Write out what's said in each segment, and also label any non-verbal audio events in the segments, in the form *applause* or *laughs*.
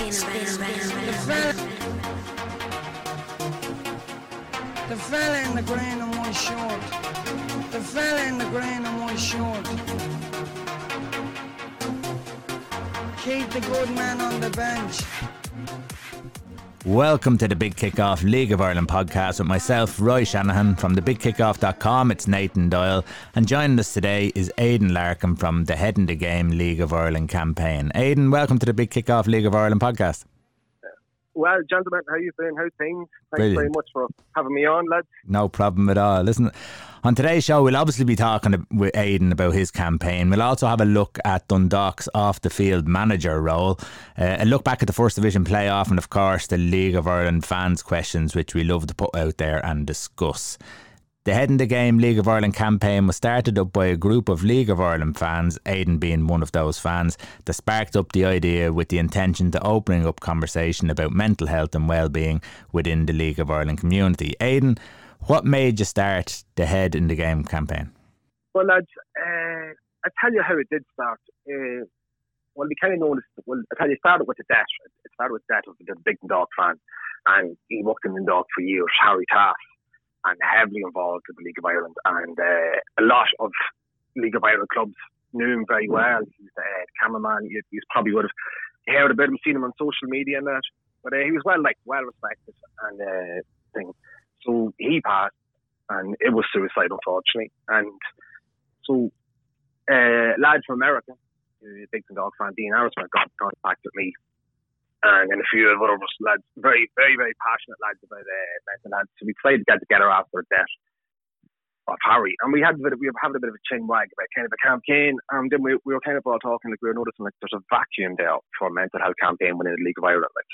The fella, in the green and white short. The fella in the green and white short. Keep the good man on the bench. Welcome to the Big Kickoff League of Ireland podcast with myself, Roy Shanahan from thebigkickoff.com. It's Nathan Doyle, and joining us today is Aidan Larkin from the Head in the Game League of Ireland campaign. Aidan, welcome to the Big Kickoff League of Ireland podcast. Well, gentlemen, how you doing? How's things? Thanks Brilliant. very much for having me on, lads. No problem at all. Listen, on today's show, we'll obviously be talking with Aidan about his campaign. We'll also have a look at Dundalk's off the field manager role, uh, a look back at the First Division playoff, and of course, the League of Ireland fans' questions, which we love to put out there and discuss. The Head in the Game League of Ireland campaign was started up by a group of League of Ireland fans, Aidan being one of those fans, that sparked up the idea with the intention to opening up conversation about mental health and well-being within the League of Ireland community. Aidan, what made you start the Head in the Game campaign? Well, lads, uh, I'll tell you how it did start. Uh, well, we kind of noticed, well, I'll tell you, it started with the death. It started with the death of the big dog fan. And he worked in the dog for years, Harry Taff, and heavily involved with the League of Ireland. And uh, a lot of League of Ireland clubs knew him very well. He was the uh, cameraman. You, you probably would have heard about him, seen him on social media and that. But uh, he was well liked, well respected, and uh, thing. So he passed, and it was suicide, unfortunately. And so, uh, lad from America, uh, big dog fan, Dean Harrison, got in contact with me, and then a few of other lads, very, very, very passionate lads about uh, mental health. So we decided to get together after death of Harry, and we had a bit of, we were having a bit of a chin wag about kind of a campaign, and then we, we were kind of all talking like we were noticing like there's a vacuum there for a mental health campaign within the League of Ireland, like.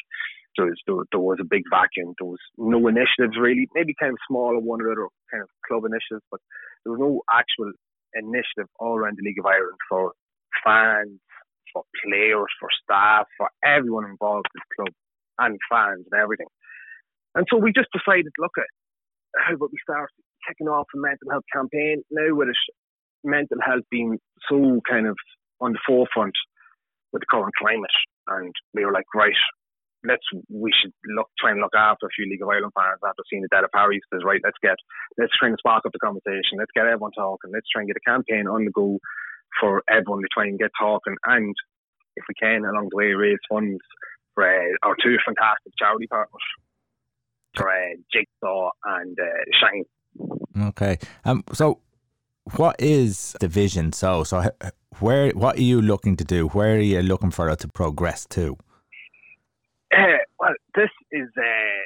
There was, there, there was a big vacuum. There was no initiatives really, maybe kind of smaller one or other kind of club initiatives, but there was no actual initiative all around the League of Ireland for fans, for players, for staff, for everyone involved in the club and fans and everything. And so we just decided, look at how about we start kicking off a mental health campaign now with it, mental health being so kind of on the forefront with the current climate. And we were like, right, let's we should look try and look after a few League of Ireland fans after seeing the death of Harry. Says right, let's get let's try and spark up the conversation. Let's get everyone talking. Let's try and get a campaign on the go for everyone to try and get talking. And if we can, along the way, raise funds for uh, our two fantastic charity partners, for uh, Jigsaw and uh, Shine. Okay. Um. So, what is the vision? So, so where? What are you looking to do? Where are you looking for it to progress to? *clears throat* Well, this is uh,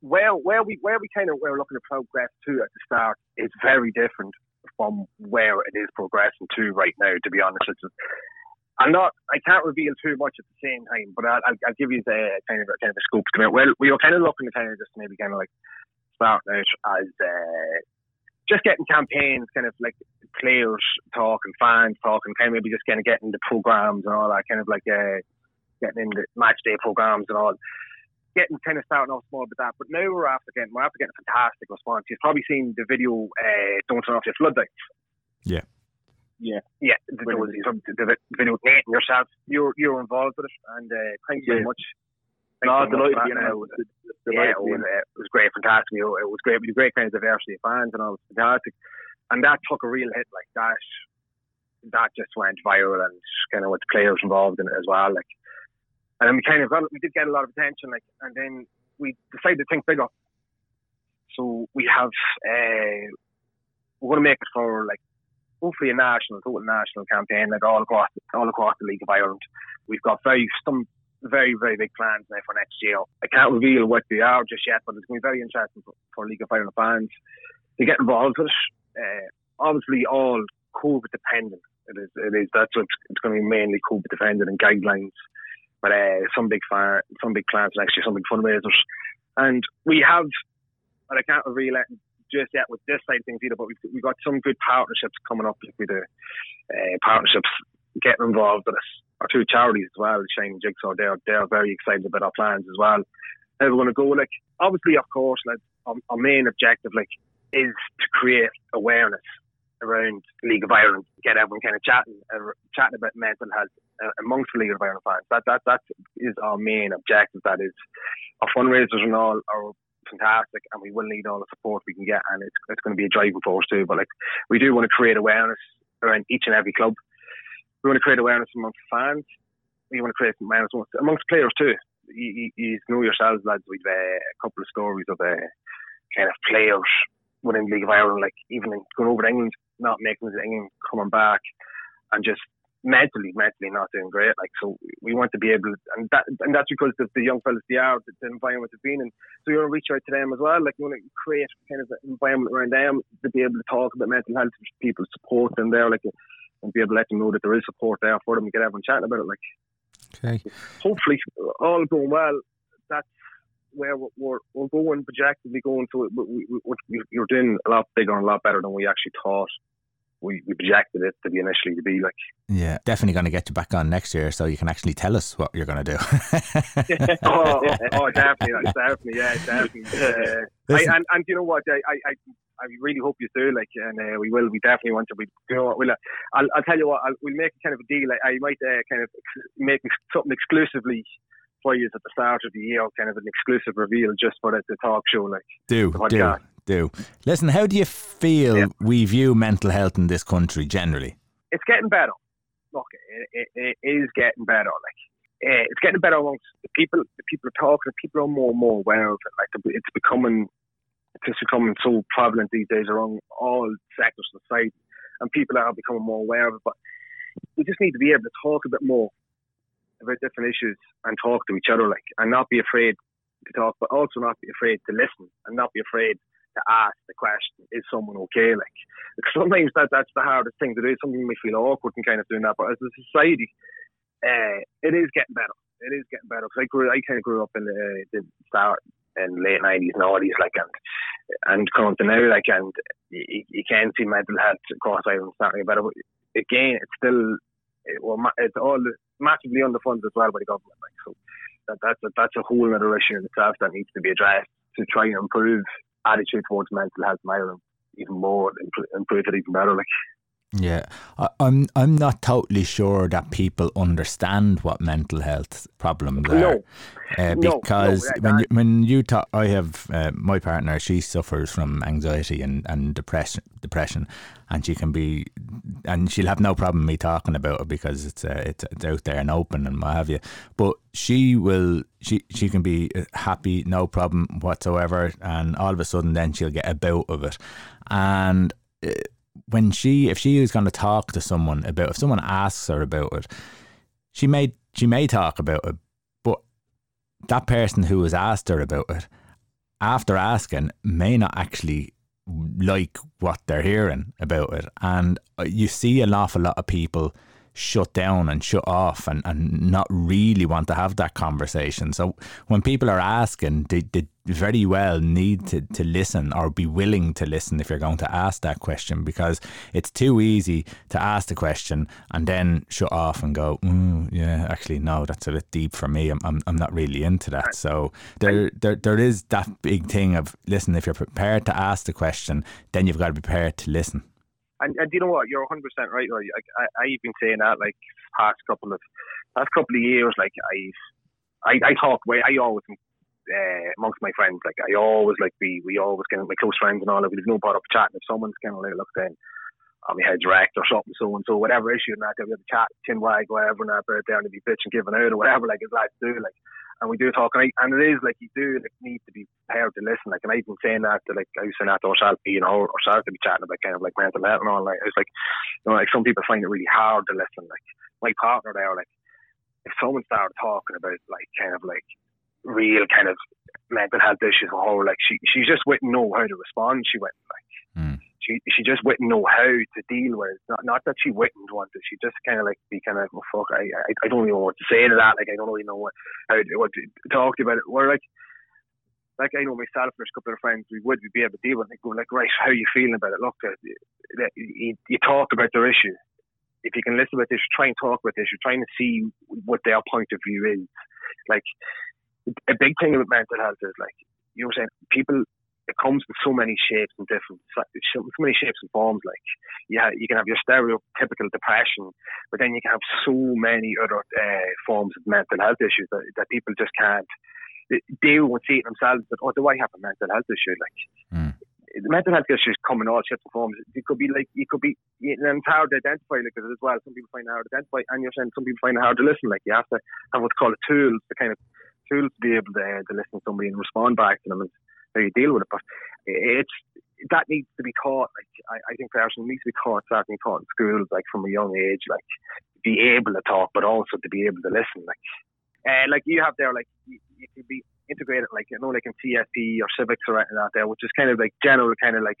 where where we where we kind of we're looking to progress to at the start is very different from where it is progressing to right now. To be honest, it's I'm not. I can't reveal too much at the same time, but I'll, I'll, give you the kind of kind of a scope. Well, we were kind of looking to kind of just maybe kind of like start out as uh, just getting campaigns, kind of like players talk and fans talk, and kind of maybe just kind of getting the programs and all that, kind of like. Uh, getting in the match day programs and all, getting kind of starting off small with that. But now we're after getting we're after getting a fantastic response. You've probably seen the video uh, "Don't Turn Off Your Floodlights." Yeah. Yeah, yeah. The, there the, the video with Nate and yourself. You're you're involved with it, and uh, thanks very Yeah. much. No, Thanks delighted much to be for in It it. was- Delighted yeah, it was, it. uh, it was great, fantastic. You know, It was great. We had a great kind of diversity of fans, and all. Was fantastic. And that took a real hit like that. That just went viral, and kind of with the players involved in it as well. Like, and we kind of we did get a lot of attention. Like, and then we decided to think bigger. So we have, uh, we're going to make it for like hopefully a national, total national campaign, like all across, all across the League of Ireland. We've got very some very, very big plans now for next year. I can't reveal what they are just yet, but it's going to be very interesting for, for League of Ireland fans to get involved with it. Uh, obviously, all COVID dependent. It is, it is. That's what it's going to be mainly COVID dependent and guidelines. But uh, some big fire, some big plans next year, some big fundraisers, and we have. But I can't reveal it just yet with this side of things either. But we've, we've got some good partnerships coming up with the uh, partnerships getting involved with us our two charities as well, Shine and Jigsaw, they're, they're very excited about our plans as well. How we're going to go, like, obviously, of course, like, our, our main objective, like, is to create awareness around League of Ireland, get everyone kind of chatting, uh, chatting about mental health amongst the League of Ireland fans. That that that is our main objective. That is our fundraisers and all are fantastic, and we will need all the support we can get, and it's it's going to be a driving force too. But like we do want to create awareness around each and every club. We want to create awareness amongst fans. We want to create awareness amongst, amongst players too. You, you, you know yourselves, lads. We've uh, a couple of stories of uh, kind of players within League of Ireland, like even going over to England, not making it to England, coming back, and just mentally, mentally not doing great. Like so, we want to be able, to, and that and that's because the, the young fellas they are, the, the environment they've been in. So you want to reach out to them as well. Like you want to create kind of an environment around them to be able to talk about mental health, people support them there, like, and be able to let them know that there is support there for them and get everyone chatting about it. Like, okay, hopefully all going well. That's where we're, we're, we're going projectively going to it. We, we, you're doing a lot bigger and a lot better than we actually thought we, we projected it to be initially to be like. Yeah, definitely going to get you back on next year so you can actually tell us what you're going to do. *laughs* oh, oh, oh, *laughs* definitely, definitely, yeah, definitely. Uh, I, and, and you know what, I, I, I really hope you do, like, and uh, we will. We definitely want to. We, you know what, we'll, uh, I'll, I'll tell you what, I'll, we'll make kind of a deal. I, I might uh, kind of make something exclusively for you at the start of the year, kind of an exclusive reveal just for the, the talk show, like. Do do do. Listen, how do you feel yeah. we view mental health in this country generally? It's getting better. Look, it, it, it is getting better. Like uh, it's getting better amongst the people. The people are talking. The People are more and more aware of it. Like it's becoming, it's becoming so prevalent these days around all sectors of society, and people are becoming more aware of it. But we just need to be able to talk a bit more about different issues and talk to each other, like, and not be afraid to talk, but also not be afraid to listen and not be afraid to ask the question, is someone okay? Like, sometimes that that's the hardest thing to do. Something we feel awkward and kind of doing that, but as a society, uh, it is getting better. It is getting better because I grew, I kind of grew up in the, the start in late nineties and nineties, like, and and coming to now, like, and you, you can see mental health across Ireland starting better. But again, it's still it, well, it's all massively underfunded as well by the government. Like, so that, that's a, that's a whole other issue in itself that needs to be addressed to try and improve attitude towards mental health in Ireland even more, improved it even better. Like. Yeah, I'm I'm not totally sure that people understand what mental health problems are. No, uh, because no, no, when you, when you talk, I have uh, my partner. She suffers from anxiety and, and depression, depression, and she can be, and she'll have no problem me talking about it because it's uh, it's, it's out there and open and what have you. But she will, she she can be uh, happy, no problem whatsoever, and all of a sudden then she'll get a bout of it, and uh, when she if she is going to talk to someone about if someone asks her about it, she may she may talk about it, but that person who has asked her about it, after asking, may not actually like what they're hearing about it, and uh, you see an awful lot of people shut down and shut off and, and not really want to have that conversation. So when people are asking, they, they very well need to, to listen or be willing to listen if you're going to ask that question because it's too easy to ask the question and then shut off and go, mm, yeah, actually, no, that's a bit deep for me. I'm, I'm, I'm not really into that. So there, there, there is that big thing of, listen, if you're prepared to ask the question, then you've got to be prepared to listen and, and you know what? You're 100 percent right. Like, I, I, I've been saying that like past couple of past couple of years. Like I've I, I talk way. I always uh, amongst my friends. Like I always like be we always kind of my close friends and all. Like we've no bother chatting. If someone's kind of like look then. I'm my head's wrecked or something, so and so, whatever issue, and that, we have a chat, chin wag, whatever, and that, down to be bitching, giving out, or whatever, like, his lads do, like, and we do talk, and, I, and it is like you do like need to be prepared to listen. Like, and I've been saying that to like I was saying that to ourselves, you know, or ourselves to be chatting about kind of like mental health and all. Like, it's like, you know, like some people find it really hard to listen. Like my partner there, like if someone started talking about like kind of like real kind of mental health issues or like she she just wouldn't know how to respond. She went like. Mm she she just wouldn't know how to deal with. Not not that she wouldn't want to. She just kind of like be kind of well, fuck. I, I I don't even know what to say to that. Like I don't really know what how to, what to talk about it. We're like like I know myself there's a couple of friends we would be able to deal with it. Go like right, how are you feeling about it? Look, uh, you, you talk about their issue. If you can listen about this, try and talk about this. You're trying to see what their point of view is. Like a big thing about mental health is like you were saying, people it comes in so many shapes and different, so many shapes and forms. Like, yeah, you can have your stereotypical depression, but then you can have so many other uh, forms of mental health issues that, that people just can't deal with see it themselves. But oh, do I have a mental health issue? Like, mm. the mental health issues come in all shapes and forms. It could be like, you could be, and it's hard to identify like as well. Some people find it hard to identify, and you're saying some people find it hard to listen. Like, you have to have what's called tools to kind of tools to be able to, uh, to listen to somebody and respond back to them. And, how you deal with it. But it's that needs to be taught. Like I, I think personally needs to be taught, certainly taught in schools, like from a young age, like be able to talk, but also to be able to listen. Like, uh, like you have there, like you, could be integrated, like you know, like in CSP or civics or anything like that there, which is kind of like general, kind of like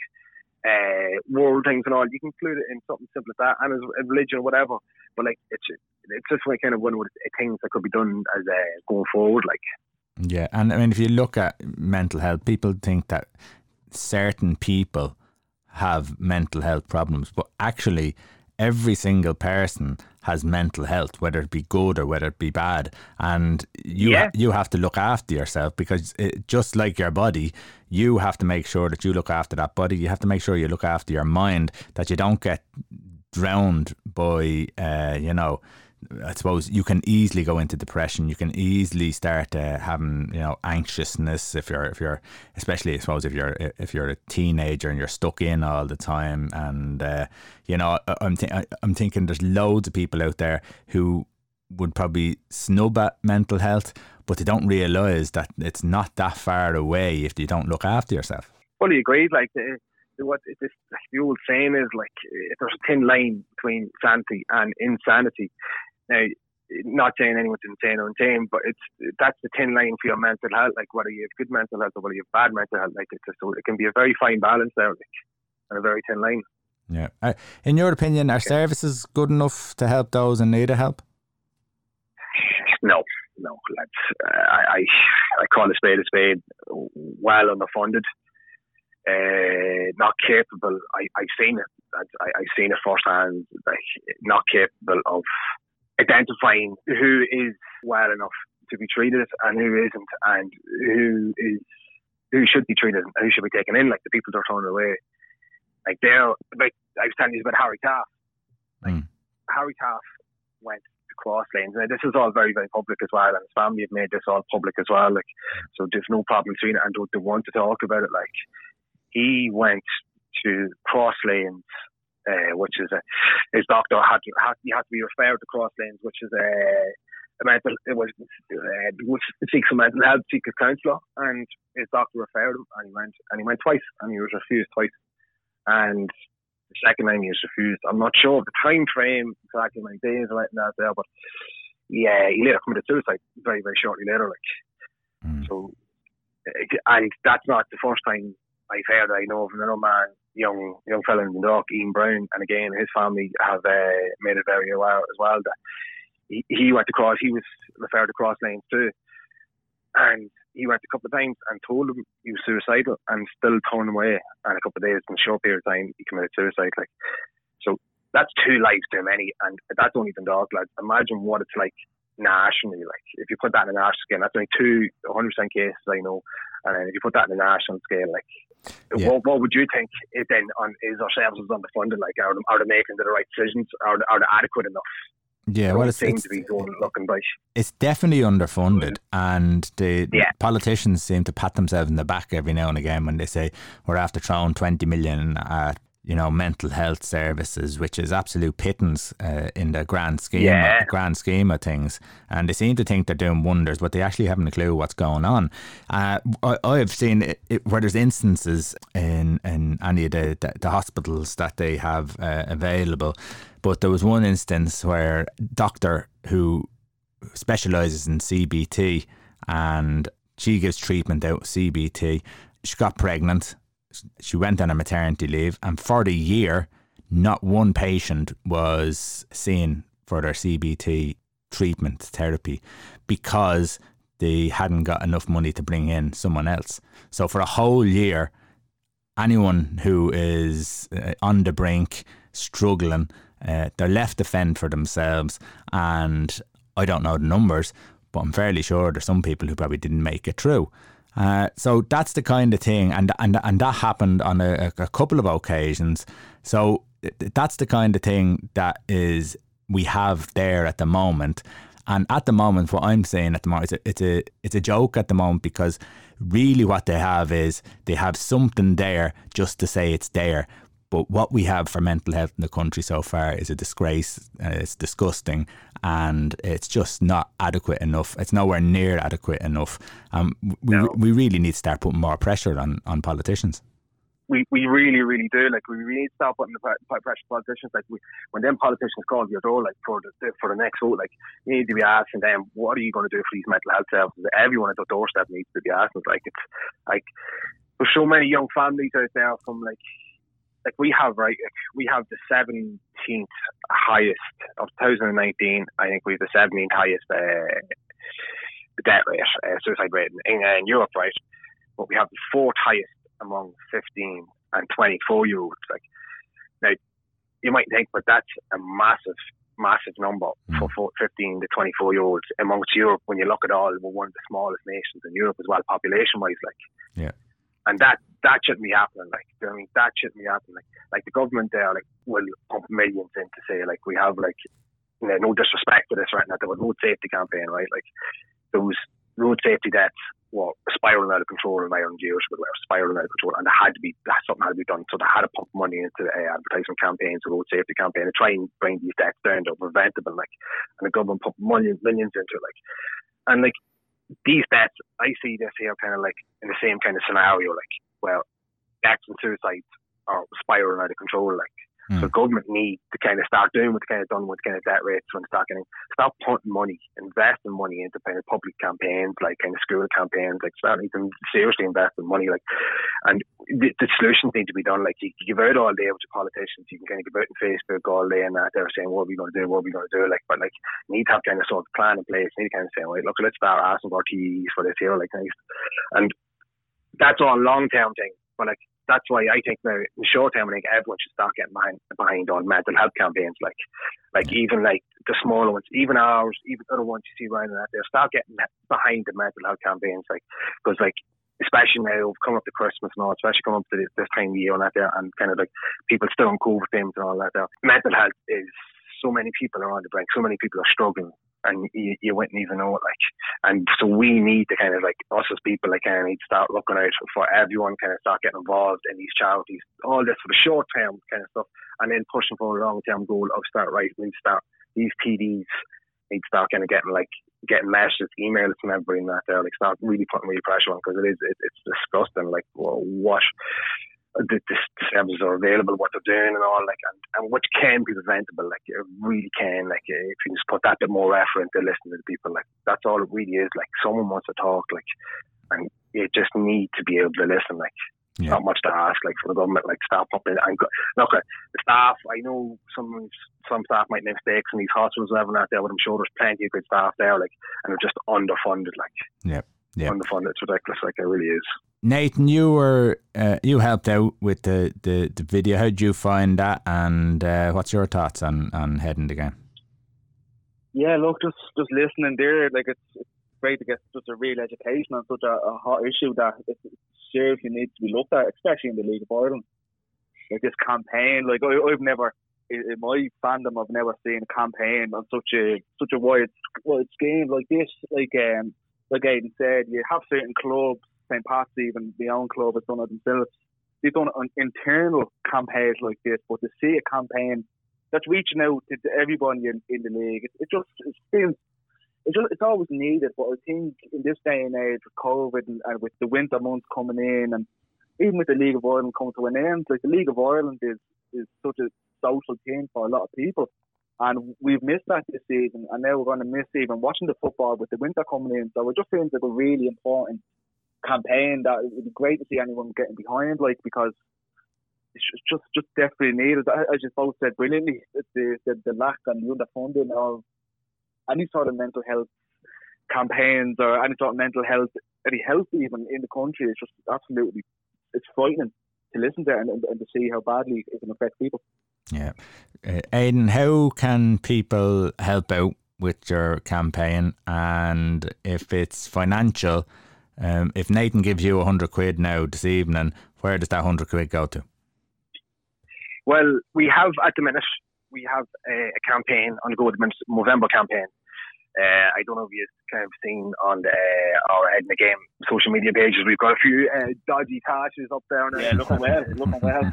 uh, world things and all. You can include it in something simple as that, and as a religion, or whatever. But like it's it's just like kind of one of the things that could be done as uh, going forward, like. Yeah, and I mean, if you look at mental health, people think that certain people have mental health problems, but actually, every single person has mental health, whether it be good or whether it be bad, and you yeah. you have to look after yourself because it, just like your body, you have to make sure that you look after that body. You have to make sure you look after your mind, that you don't get drowned by, uh, you know I suppose you can easily go into depression. You can easily start uh, having you know anxiousness if you're if you're especially I suppose if you're if you're a teenager and you're stuck in all the time. And uh, you know I'm th- I'm thinking there's loads of people out there who would probably snub at mental health, but they don't realise that it's not that far away if you don't look after yourself. Fully agreed. Like the, what this the old saying is like there's a thin line between sanity and insanity now, not saying anyone's insane or insane, but it's that's the thin line for your mental health. Like whether you have good mental health or whether you have bad mental health, like it's just, it can be a very fine balance there, like, and a very thin line. Yeah. Uh, in your opinion, are services good enough to help those in need of help? No, no, lads. Uh, I, I I call a spade a spade. Well underfunded, uh, not capable. I I've seen it. I, I've seen it firsthand. Like not capable of identifying who is well enough to be treated and who isn't, and who is who should be treated and who should be taken in. Like the people that are thrown away, like they're. Like I was telling you about Harry Taff. Like mm. Harry Taff went to cross lanes, and this is all very very public as well. And his family have made this all public as well. Like so, there's no problem between it, and they want to talk about it. Like he went to cross lanes uh, which is a, his doctor had to had, he had to be referred to Cross Lanes, which is a, a mental it was uh, which seeks a mental health seek a counsellor, and his doctor referred him, and he went and he went twice, and he was refused twice, and the second time he was refused. I'm not sure of the time frame exactly many days or anything out there, but yeah, he later committed suicide very very shortly later, like mm. so. And that's not the first time I've heard. I know of another man young young fella in Dundalk, Ian Brown, and again his family have uh, made it very aware as well that he, he went across. He was referred across lanes too, and he went a couple of times and told him he was suicidal, and still turned away. And a couple of days in a short period of time, he committed suicide. Like so, that's two lives too many, and that's only Dundalk lads. Imagine what it's like nationally. Like if you put that in a national scale, that's only two 100% cases I know, and if you put that in a national scale, like yeah. what, what would you think then on is our services underfunded? Like are, are they making the right decisions? Are, are they adequate enough? Yeah, well, it seems to be going looking by. It's definitely underfunded, and the yeah. politicians seem to pat themselves in the back every now and again when they say we're after throwing twenty million at you know, mental health services, which is absolute pittance uh, in the grand scheme, yeah. grand scheme of things. And they seem to think they're doing wonders, but they actually haven't a clue what's going on. Uh, I, have seen it, it, where there's instances in, in any of the, the, the hospitals that they have uh, available, but there was one instance where a doctor who specialises in CBT and she gives treatment out CBT. She got pregnant she went on a maternity leave, and for the year, not one patient was seen for their CBT treatment therapy because they hadn't got enough money to bring in someone else. So for a whole year, anyone who is uh, on the brink, struggling, uh, they're left to fend for themselves. And I don't know the numbers, but I'm fairly sure there's some people who probably didn't make it through. Uh, so that's the kind of thing, and and and that happened on a, a couple of occasions. So that's the kind of thing that is we have there at the moment. And at the moment, what I'm saying at the moment, it's a, it's a it's a joke at the moment because really what they have is they have something there just to say it's there. But what we have for mental health in the country so far is a disgrace. Uh, it's disgusting, and it's just not adequate enough. It's nowhere near adequate enough. Um, we No. we really need to start putting more pressure on on politicians. we, we really, really do. Like, we really need to stop putting the pre- pre- pressure on politicians. Like, we, when them politicians call your door, like, for the for the next vote, like, you need to be asking them, what are you going to do for these mental health services? Everyone at the doorstep needs to be asking. Like, it's like there's so many young families out there from like. Like we have right, we have the seventeenth highest of 2019. I think we have the seventeenth highest uh, death rate, uh, suicide rate in, in, in Europe, right? But we have the fourth highest among 15 and 24 year olds. Like, now, you might think, but that's a massive, massive number for for 15 to 24 year olds amongst Europe. When you look at all, we're one of the smallest nations in Europe as well, population wise. Like, Yeah. And that that shouldn't be happening. Like, you know I mean, that shouldn't be happening. Like, like the government there, like, will pump millions in to say, like, we have like, you know, no disrespect to this right now. There was road safety campaign, right? Like, those road safety deaths were spiraling out of control in Ireland years ago, were spiraling out of control, and there had to be that something had to be done. So they had to pump money into uh, advertising campaigns, a road safety campaign, to try and bring these deaths down to preventable. Like, and the government pumped millions, millions into it. Like, and like these deaths, I see this here kind of like in the same kind of scenario. Like, well, deaths and suicides are spiraling out of control. Like. Mm. So government need to kind of start doing what's kind of done with kind of debt rates when start getting stop putting money, investing money into kind of public campaigns like kind of school campaigns, like starting to seriously invest in money, like and the, the solutions need to be done. Like you give out all day with your politicians, you can kind of give out on Facebook all day and that they're saying what are we going to do, what are we going to do, like but like you need to have kind of sort of plan in place. You need to kind of say, right, look, let's start asking for TEs for this here, like and that's all long term thing, but like that's why I think now in the short term, I think everyone should start getting behind, behind on mental health campaigns, like, like even like the smaller ones, even ours, even other ones you see around that there, start getting behind the mental health campaigns, like, because like, especially now coming up to Christmas and all, especially coming up to this, this time of year and that there, and kind of like people still on COVID things and all that there. Mental health is so many people are on the brink, so many people are struggling and you, you wouldn't even know it. Like, and so we need to kind of like us as people, like, kind of need to start looking out for everyone, kind of start getting involved in these charities, all this for the short term kind of stuff, and then pushing for a long term goal of start right. We need to start these TDs need to start kind of getting like getting messages, emails from everybody and that there, like start really putting real pressure on because it is it, it's disgusting. Like, well, what Uh, the, the services are available, what they're doing, and all like, and, and which can be preventable. Like, it really can. Like, uh, if you just put that bit more effort into listening to the people, like that's all it really is. Like, someone wants to talk, like, and you just need to be able to listen. Like, Yeah. not much to ask. Like for the government, like stop up and, and go, look uh, the staff. I know some some staff might make mistakes in these hospitals, and out there, but I'm sure there's plenty of good staff there. Like, and they're just underfunded. Like, Yep. Yep. underfunded. It's ridiculous. Like, it really is. Nathan, you were uh, you helped out with the, the, the video. How did you find that? And uh, what's your thoughts on, on Head in the Game? yeah, look, just just listening there, like it's, it's great to get just a real education on such a, a hot issue that it seriously needs to be looked at, especially in the League of Ireland. Like this campaign, like I, I've never in, in my fandom, I've never seen a campaign on such a such a wide wide scheme like this. Like um, like said, you have certain clubs, St. Pat's even the own club has done it themselves. They've done an internal campaigns like this, but to see a campaign that's reaching out to, to everybody in, in the league. It, it just it seems it's just, it's always needed. But I think in this day and age with COVID and, and with the winter months coming in, and even with the League of Ireland coming to an end, like the League of Ireland is is such a social thing for a lot of people. And we've missed that this season, and now we're going to miss even watching the football with the winter coming in. So it just seems like a really important campaign that it would be great to see anyone getting behind, like because it's just just definitely needed. As you both said brilliantly, the the, the lack and the underfunding of any sort of mental health campaigns or any sort of mental health, any health even in the country is just absolutely it's frightening to listen to and, and, and to see how badly it can affect people. Yeah. Uh, Aidan, how can people help out with your campaign? And if it's financial, Um, if Nathan gives you a hundred quid now this evening, where does that hundred quid go to? Well, we have at the minute we have a, a campaign on the Go the Movember campaign. Uh, I don't know if you've kind of seen on the, uh, our Head in the Game social media pages. We've got a few uh, dodgy tashes up there. Now. Yeah, looking well, *laughs* looking well. *laughs*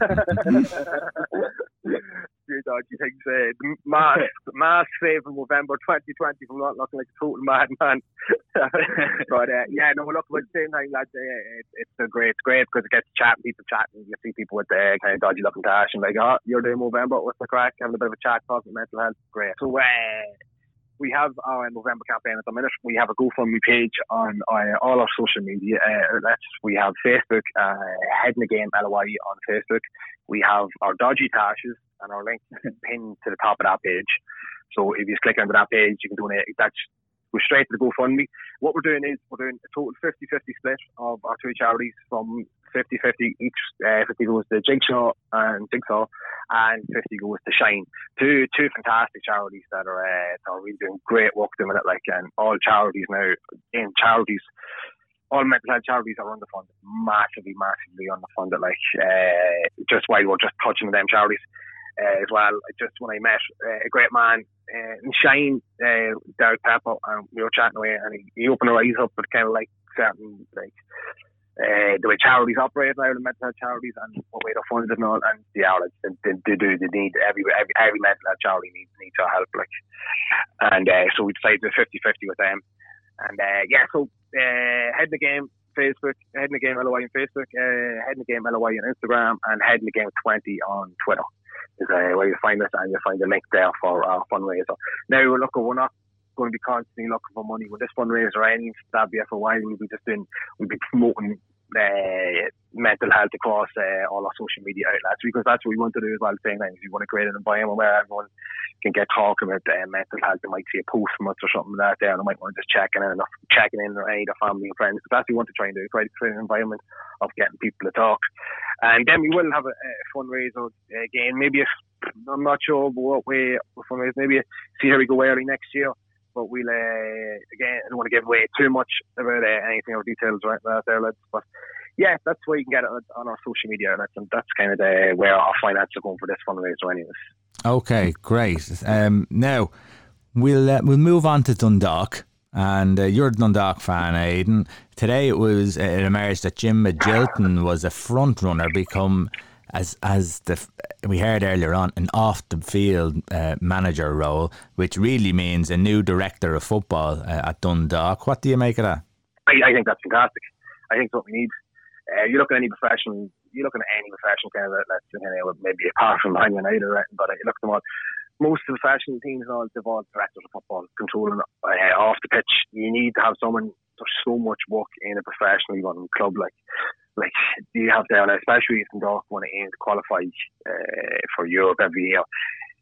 few dodgy things. Uh, mask, mask save in Movember 2020 from not looking like a total madman. *laughs* but uh, yeah, no, look, at the same time, lads, uh, it, it's a great, it's great because it gets chatting, people chatting. You see people with the kind of dodgy looking tash and like, oh, you're doing Movember, what's the crack? Having a bit of a chat, talking mental health. Great. So, uh, we have our Movember campaign at the minute. We have a GoFundMe page on uh, all our social media outlets. We have Facebook, uh, Head in the Game LOI on Facebook. We have our Dodgy Tashes and our link *laughs* pinned to the top of that page. So if you click onto that page, you can donate. That's go straight to the GoFundMe. What we're doing is we're doing a total 50-50 split of our two charities from 50-50 each. Uh, 50 goes to Jigsaw and Jigsaw, and 50 goes to Shine. Two two fantastic charities that are uh, that are really doing great work doing it. Like and all charities now in charities. All mental health charities are underfunded, massively, massively underfunded. Like uh, just while we're just touching them charities, uh, as well. Just when I met uh, a great man uh, in Shine, uh, Derek Pepper, and we were chatting away, and he, he opened our eyes up with kind of like certain like uh, the way charities operate now, the mental health charities, and what way they're funded and all. And yeah, like, they, they do, they need every every every mental health charity needs needs our help, like. And uh, so we decided to 50-50 with them, and uh, yeah, so uh, head in the game. Facebook, Head in the Game LOI on Facebook, uh, Head in the Game LOI on Instagram, and Head in the Game 20 on Twitter is uh, where you find us and you find the link there for our fundraiser. Now, look, we're not going to be constantly looking for money. When this fundraiser ends, that'll be for a while. We'll be just doing, we'll be promoting uh, mental health across uh, all our social media outlets because that's what we want to do as well. Saying that we want to create an environment where everyone can get talking about uh, mental health. They might see a post from us or something like that there, and they might want to just check in and checking in or any of their family and friends. But that's what we want to try and do: to create an environment of getting people to talk. And then we will have a, a fundraiser again. Maybe if I'm not sure what way fundraiser. Maybe see how we go early next year but we'll uh, again I don't want to give away too much about uh, anything or details right there, lads. But yeah, that's where you can get it on our social media, and that's kind of the, where our finances are going for this fundraiser, anyways. Okay, great. Um, now we'll uh, we'll move on to Dundalk. And uh, you're a Dundalk fan, Aidan. Today it was uh, it emerged that Jim Magilton was a front runner, become as as the we heard earlier on an off the field uh, manager role, which really means a new director of football uh, at Dundalk. What do you make of that? I, I think that's fantastic. I think it's what we need. Uh, you look at any professional, you look at any professional kind of let's you maybe apart from Man United, right? but you look at them all. Most of the professional teams and all they've all directors of football controlling uh, off the pitch. You need to have someone. There's so much work in a professionally run club like like you have down, especially if Dundalk want to aim to qualify uh, for Europe every year.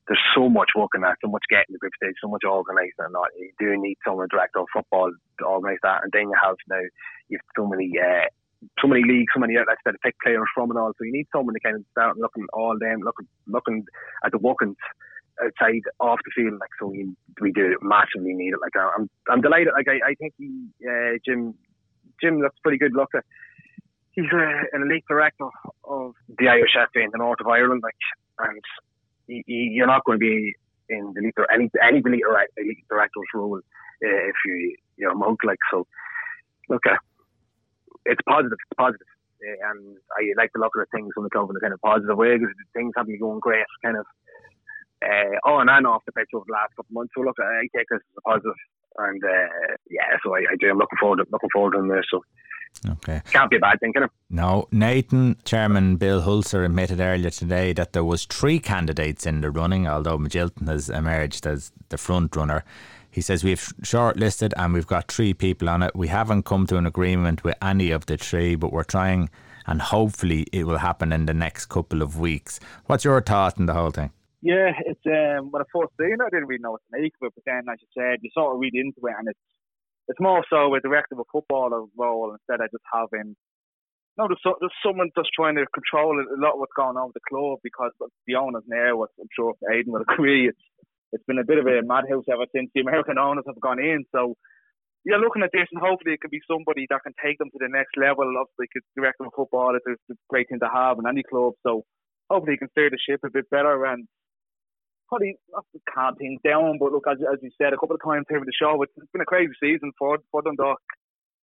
There's so much work in that, so much getting the group stage, so much organising and that. You do need someone director of football to organise that, and then you have now you have so many. Uh, so many leagues, so many outlets that pick players from and all. So you need someone to kind of start looking at all them, looking looking at the workings outside off the field. Like so, we, we do massively need it. Like I'm I'm delighted. Like I, I think he, uh, Jim Jim looks pretty good. Look, he's a, an elite director of the Irish FA in the north of Ireland, like, and he, he, you're not going to be in the elite or any any elite, elite director's role uh, if you you're a monk, like so. Look, uh, it's positive. It's positive. Uh, and I like to look at things from the club in a kind of positive way because things haven't been going great, kind of uh, on and off the pitch over the last couple of months. So look, I take this as a positive, and uh, yeah, so I, I do. I'm looking forward, to, looking forward to this. So Okay. Can't be a bad thing, can it? No. Nathan, Chairman Bill Hulsizer admitted earlier today that there was three candidates in the running, although Magilton has emerged as the front runner. He says we've shortlisted and we've got three people on it. We haven't come to an agreement with any of the three, but we're trying and hopefully it will happen in the next couple of weeks. What's your thought on the whole thing? Yeah, it's um, when I first seen it, I didn't really know what to make of it, but then, as you said, you sort of read into it, and it's it's more so a director of footballer role instead of just having. No, there's, there's someone just trying to control a lot of what's going on with the club because the owners now, what I'm sure Aidan will *laughs* agree, it's it's been a bit of a madhouse ever since the American *laughs* owners have gone in. So, you're looking at this, and hopefully it can be somebody that can take them to the next level. Obviously, because director of football is a great thing to have in any club. So hopefully he can steer the ship a bit better and probably not to calm things down. But look, as, as you said a couple of times here in the show, it's, it's been a crazy season for for Dundalk.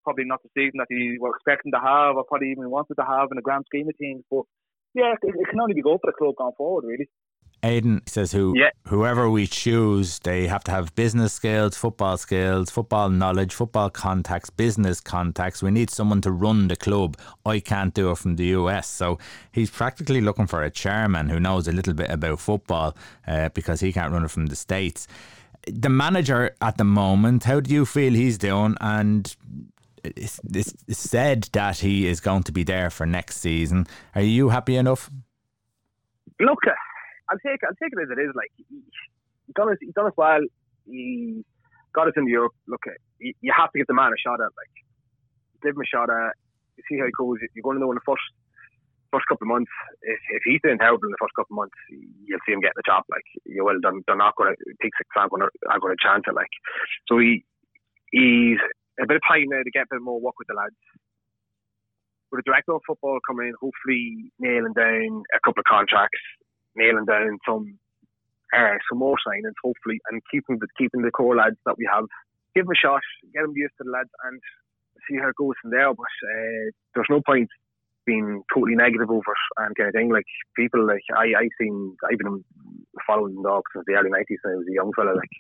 Probably not the season that he were expecting to have, or probably even wanted to have in the grand scheme of things. But yeah, it, it can only be good for the club going forward, really. Aidan says who Yeah. whoever we choose, they have to have business skills, football skills, football knowledge, football contacts, business contacts. We need someone to run the club. I can't do it from the US. So he's practically looking for a chairman who knows a little bit about football uh, because he can't run it from the States. The manager at the moment, how do you feel he's doing? And it's, it's said that he is going to be there for next season. Are you happy enough? look, I'll take I'll take it as it is. Like he, he done us, he done us well. He got us into Europe. Look, uh, you, you have to give the man a shot at. Like give him a shot at. You see how he goes. You're going to know in the first first couple of months. If, if he's doing terrible in the first couple of months, you'll see him getting the job. Like you will, they're, they're not going to pick six. Aren't going to are going to chance it. Like so he he's a bit of time now to get a bit more work with the lads. With the director of football coming in, hopefully nailing down a couple of contracts, nailing down some uh, some more signings, hopefully, and keeping the keeping the core lads that we have. Give them a shot, get them used to the lads, and see how it goes from there. But uh, there's no point being totally negative over it and kind of thing. Like people, like I, I've seen, I've been following the dog since the early nineties when I was a young fella. Like,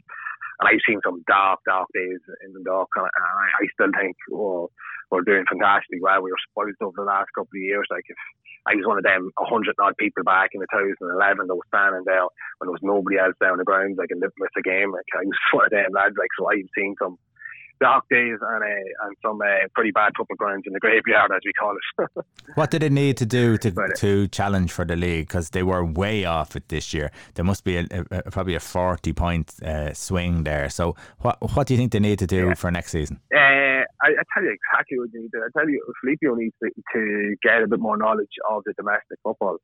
and I've seen some dark, dark days in the dog, and I, I still think, oh, we're doing fantastically well. We were spoiled over the last couple of years. Like if I was one of them, a hundred odd people back in 2011 that was standing there when there was nobody else down the ground, like in the with the game. Like I was *laughs* one of them lads. Like so, I've seen some dark days and uh, and some uh, pretty bad football grounds in the graveyard, as we call it. *laughs* What did they need to do to Right. to challenge for the league? Because they were way off it this year. There must be a, a, a- probably a forty point uh, swing there. So what what do you think they need to do Yeah. for next season? Uh, I, I tell you exactly what you need to. I tell you, Filippo needs to, to get a bit more knowledge of the domestic football.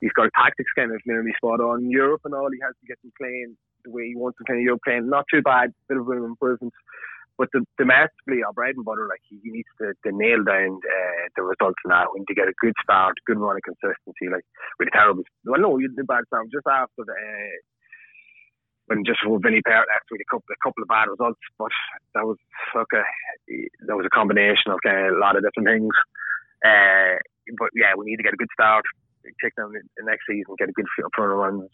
He's got a tactics kind of nearly spot on. Europe and all, he has to get them playing the way he wants them playing Europe playing. Not too bad, bit of room improvement. But the, domestically, our bread and butter, like he, he needs to, to nail down uh, the results now. We need to get a good start, good run of consistency. Like with a terrible, well, no, you did bad start just after the. Uh, when just with Vinny Perth left with a couple, a couple of bad results, but that was okay. That was a combination of kind of a lot of different things. Uh, but yeah, we need to get a good start, kick down the the next season, get a good front runs,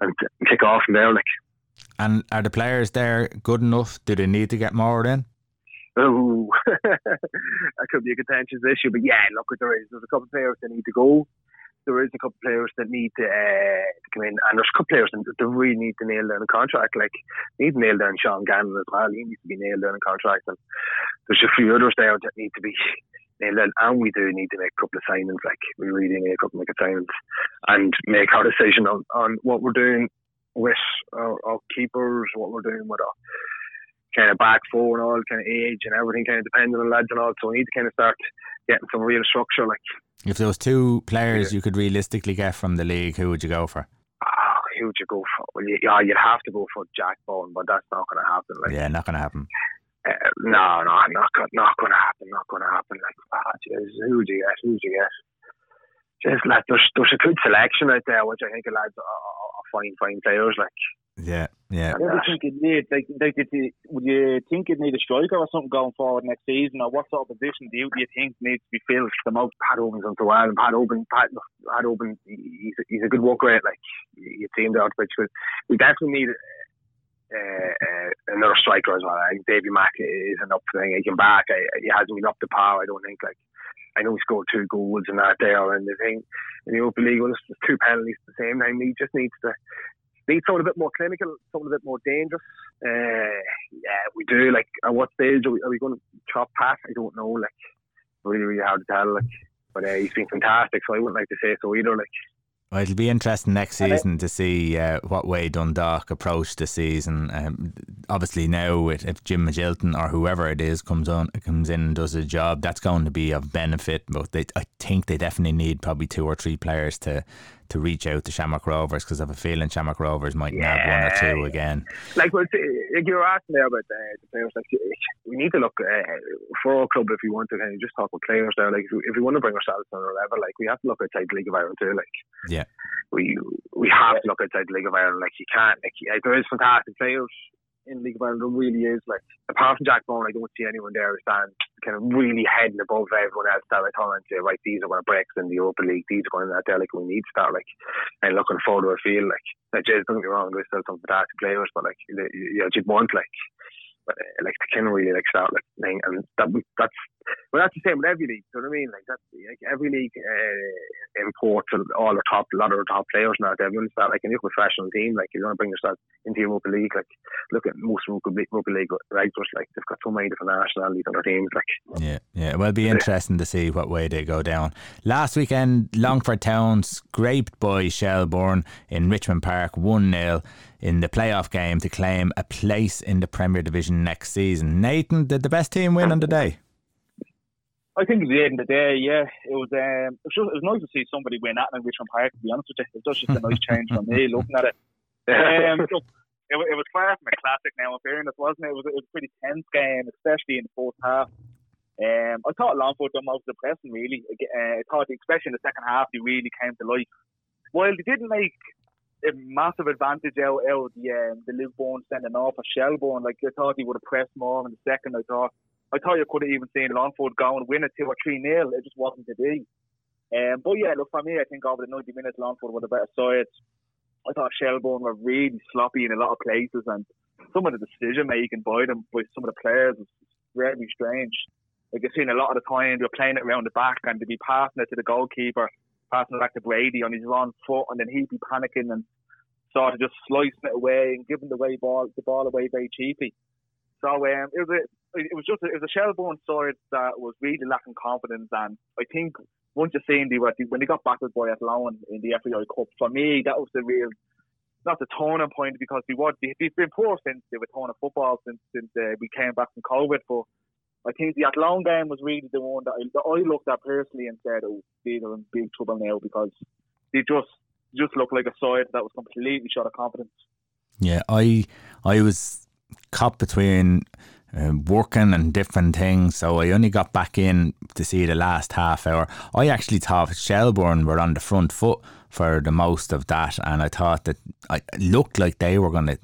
and kick off from there. Like, And are the players there good enough? Do they need to get more in? oh, *laughs* that could be a contentious issue. But yeah, look, what there is. There's a couple of players that need to go. There is a couple of players that need to, uh, to come in, and there's a couple players that that really need to nail down a contract. Like, need to nail down Sean Gannon as well. He needs to be nailed down a contract, and there's a few others there that need to be *laughs* nailed down. And we do need to make a couple of signings. Like, we really need a couple of signings and make our decision on, on what we're doing with our, our keepers, what we're doing with our kind of back four and all kind of age and everything kind of depending on lads and all. So we need to kind of start getting some real structure. Like, If there was two players you could realistically get from the league, who would you go for? ah, who would you go for? Well, you, yeah, you'd have to go for Jack Bowen, but that's not going to happen. Like, Yeah, not going to happen. uh, no, no, not not going to happen. Not going to happen. Like, jeez, who would you get? Who would you get? Just like there's there's a good selection out there, which I think the lads are, are fine, fine players. Like, Yeah, yeah. you think it? Like, like you, would you think it need a striker or something going forward next season, or what sort of position do you, do you think needs to be filled the most? Pat Hoban's done so well, and Pat Hoban, Pat, Pat he's a, he's a good work rate. Like you on the pitch, but we definitely need uh, uh, another striker as well. I think Davy Mack isn't up for thing. He came back. I, he hasn't been up to par. I don't think. Like I know he scored two goals and that there, and the thing in the Europa League, there's two penalties at the same time. He just needs to. Need someone a bit more clinical, someone a bit more dangerous. Uh, yeah, we do. Like, at what stage are we, are we going to chop Pat? I don't know. Like, really, really hard to tell. Like, but uh, he's been fantastic, so I wouldn't like to say so either. Like, Well, it'll be interesting next season to see uh, what way Dundalk approach the season. Um, obviously, now if, if Jim Magilton or whoever it is comes on, comes in and does a job, that's going to be of benefit. But they, I think they definitely need probably two or three players to to reach out to Shamrock Rovers because I have a feeling Shamrock Rovers might yeah. nab one or two again. Like, well, like you were asking there about uh, the players, like we need to look uh, for our club if we want to kind of just talk about players there. Like, if we, if we want to bring ourselves to another level, like we have to look outside the League of Ireland too. Like, yeah, we we have to look outside the League of Ireland. Like, you can't. Like, there is fantastic players in League of Ireland. Really is. Like, apart from Jack Byrne, I don't see anyone there who stands kind of really heading above everyone else that I turn and say, right, these are to break in the Europa League, these are going to there, like we need to start like and looking further afield, like like Jay, don't get me wrong, there's still some fantastic players, but like you know, you'd want like like they can really like start like thing, and that that's well that's the same with every league. You know what I mean? Like that's like every league uh, imports all the top, a lot of the top players now. Everyone's start like a new professional team. Like you want to bring yourself into your rugby league, like look at most rugby, rugby league regulars. Like they've got so many different nationalities on their teams. Like yeah, yeah. Well, it'll be interesting to see what way they go down. Last weekend, Longford Town scraped by Shelbourne in Richmond Park, one 0 in the playoff game to claim a place in the Premier Division next season. Nathan, did the best team win on the day? I think at the end of the day, yeah, it was. Um, it was, just, it was nice to see somebody win in Richmond Park. To be honest with you, it was just a nice *laughs* change for me looking at it. Um, it, it, was far from a classic. Now, in fairness, wasn't it? It was, it was a pretty tense game, especially in the fourth half. Um, I thought Longford done most of the pressing, really. Uh, I thought, especially in the second half, they really came to life. While they didn't make a massive advantage out, out the um, the Luke Byrne sending off a Shelbourne. Like I thought he would have pressed more in the second. I thought I thought you could have even seen Longford go and win it two or three nil. It just wasn't to be. Um, but yeah, look for me, I think over the 90 minutes, Longford were the better side. I thought Shelbourne were really sloppy in a lot of places, and some of the decision making by them, by some of the players, was very strange. Like I've seen a lot of the time they're playing it around the back and they'd be passing it to the goalkeeper passing it back to Brady on his wrong foot, and then he'd be panicking and sort of just slicing it away and giving the way ball the ball away very cheaply. So um, it was a it was just a, it was a Shelbourne side that was really lacking confidence, and I think once you seen they when they got battered by Athlone in the FAI Cup, for me that was the real not the turning point because they were they've been poor since they were turning football since since uh, we came back from COVID, but I think the Athlone game was really the one that I, that I looked at personally and said, "Oh, these are in big trouble now because they just just looked like a side that was completely short of confidence." Yeah, I I was caught between uh, working and different things, so I only got back in to see the last half hour. I actually thought Shelbourne were on the front foot for the most of that, and I thought that I looked like they were going to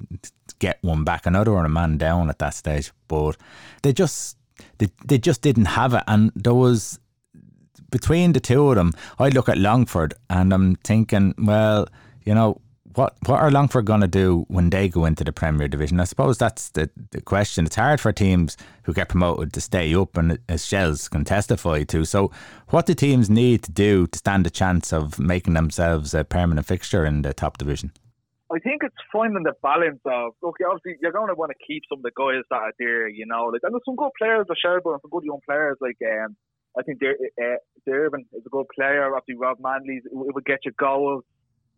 get one back. Another were a man down at that stage, but they just they, they just didn't have it. And there was, between the two of them, I look at Longford and I'm thinking, well, you know, what what are Longford going to do when they go into the Premier Division? I suppose that's the, the question. It's hard for teams who get promoted to stay up, and as Shells can testify to. So, what do teams need to do to stand a chance of making themselves a permanent fixture in the top division? I think it's finding the balance of okay, obviously you're going to want to keep some of the guys that are there, you know, like and there's some good players at Shelbourne, some good young players like um, I think uh, Dervin is a good player. Obviously Rob Manley it would get you goals.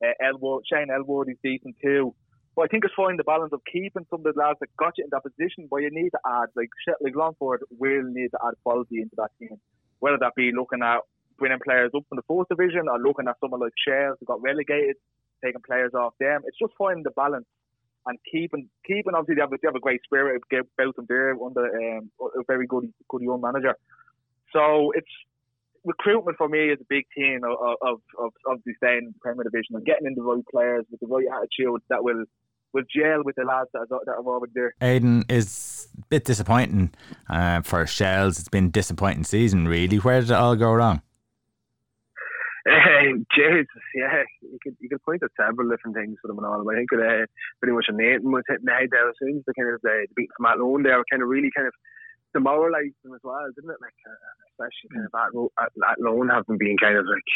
Uh, Elworthy, Shane Elworthy is decent too. But I think it's finding the balance of keeping some of the lads that got you in that position, but you need to add like like Longford will need to add quality into that team, whether that be looking at bringing players up from the fourth division or looking at someone like Shells who got relegated taking players off them. It's just finding the balance and keeping keeping obviously they have, they have a great spirit about them there under um, a very good good young manager. So it's recruitment for me is a big thing of of of, of staying in the Premier Division and getting in the right players with the right attitude that will will gel with the lads that are, that are over there. Aidan is a bit disappointing uh, for Shells. It's been a disappointing season, really. Where did it all go wrong? Uh, Jesus, yeah, you could you could point at several different things for them and all. But I think that uh, pretty much a Nathan was hitting the head there as soon as the kind of uh, the beat from Athlone there were kind of really kind of demoralised them as well, didn't it? Like uh, especially kind of at, at Athlone having been kind of like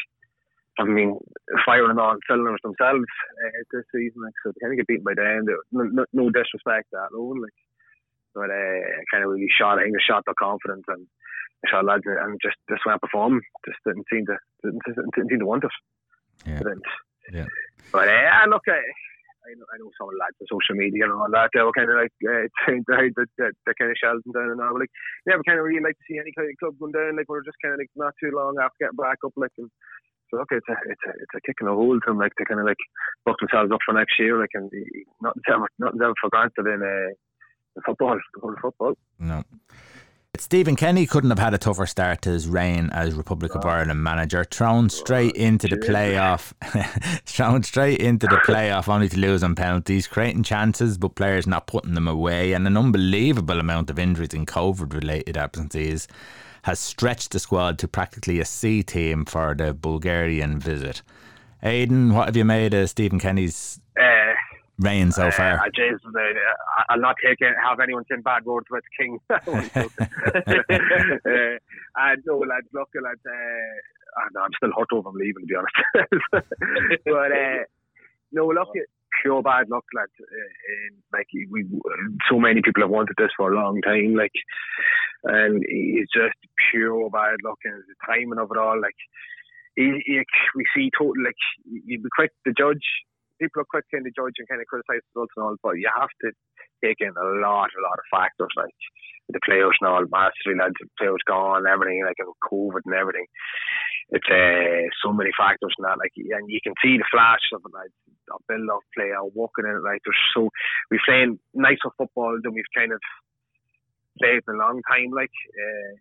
I mean, firing on cylinders themselves uh, this season. Like, so they kind of get beaten by them. No, no, no disrespect to Athlone, like, but uh, kind of really shot. I think they shot their confidence and shot lads and just just went perform. Just didn't seem to didn't, didn't seem to want it. Yeah. yeah. But uh, look, I, I know, I know some lads on social media and all that. They were kind of like uh, *laughs* the, the, the, the kind of shells and down and all. But like, never kind of really like to see any kind of club going down. Like we're just kind of like not too long after getting back up. Like and So okay, it's a it's a it's a kick in the hole to them, like to kind of like book themselves up for next year. Like and nothing's ever nothing's ever for granted in uh, in football, the football. No. Stephen Kenny couldn't have had a tougher start to his reign as Republic of Ireland manager. Thrown straight into the playoff, *laughs* thrown straight into the playoff, only to lose on penalties, creating chances but players not putting them away, and an unbelievable amount of injuries and COVID-related absences has stretched the squad to practically a C team for the Bulgarian visit. Aidan, what have you made of Stephen Kenny's Reign so far? Uh, Jesus, uh, I'll not take it, have anyone saying bad words about the king. *laughs* uh, *laughs* and no, lads, look, lads, uh, I know, I'm still hurt over him leaving, to be honest. *laughs* but uh, no, look, pure bad luck, lads. Uh, and, like we, so many people have wanted this for a long time, like, and it's just pure bad luck, and the timing of it all, like. He, he, we see total like you'd be quick to judge people are quick to judge and kind of criticize results and all, but you have to take in a lot, a lot of factors like the players and all, mastery lads, the players gone, everything like and COVID and everything. It's uh, so many factors and that, like, and you can see the flash of it, like a build up play, or walking in it, like there's so we're playing nicer football than we've kind of played in a long time, like. Uh,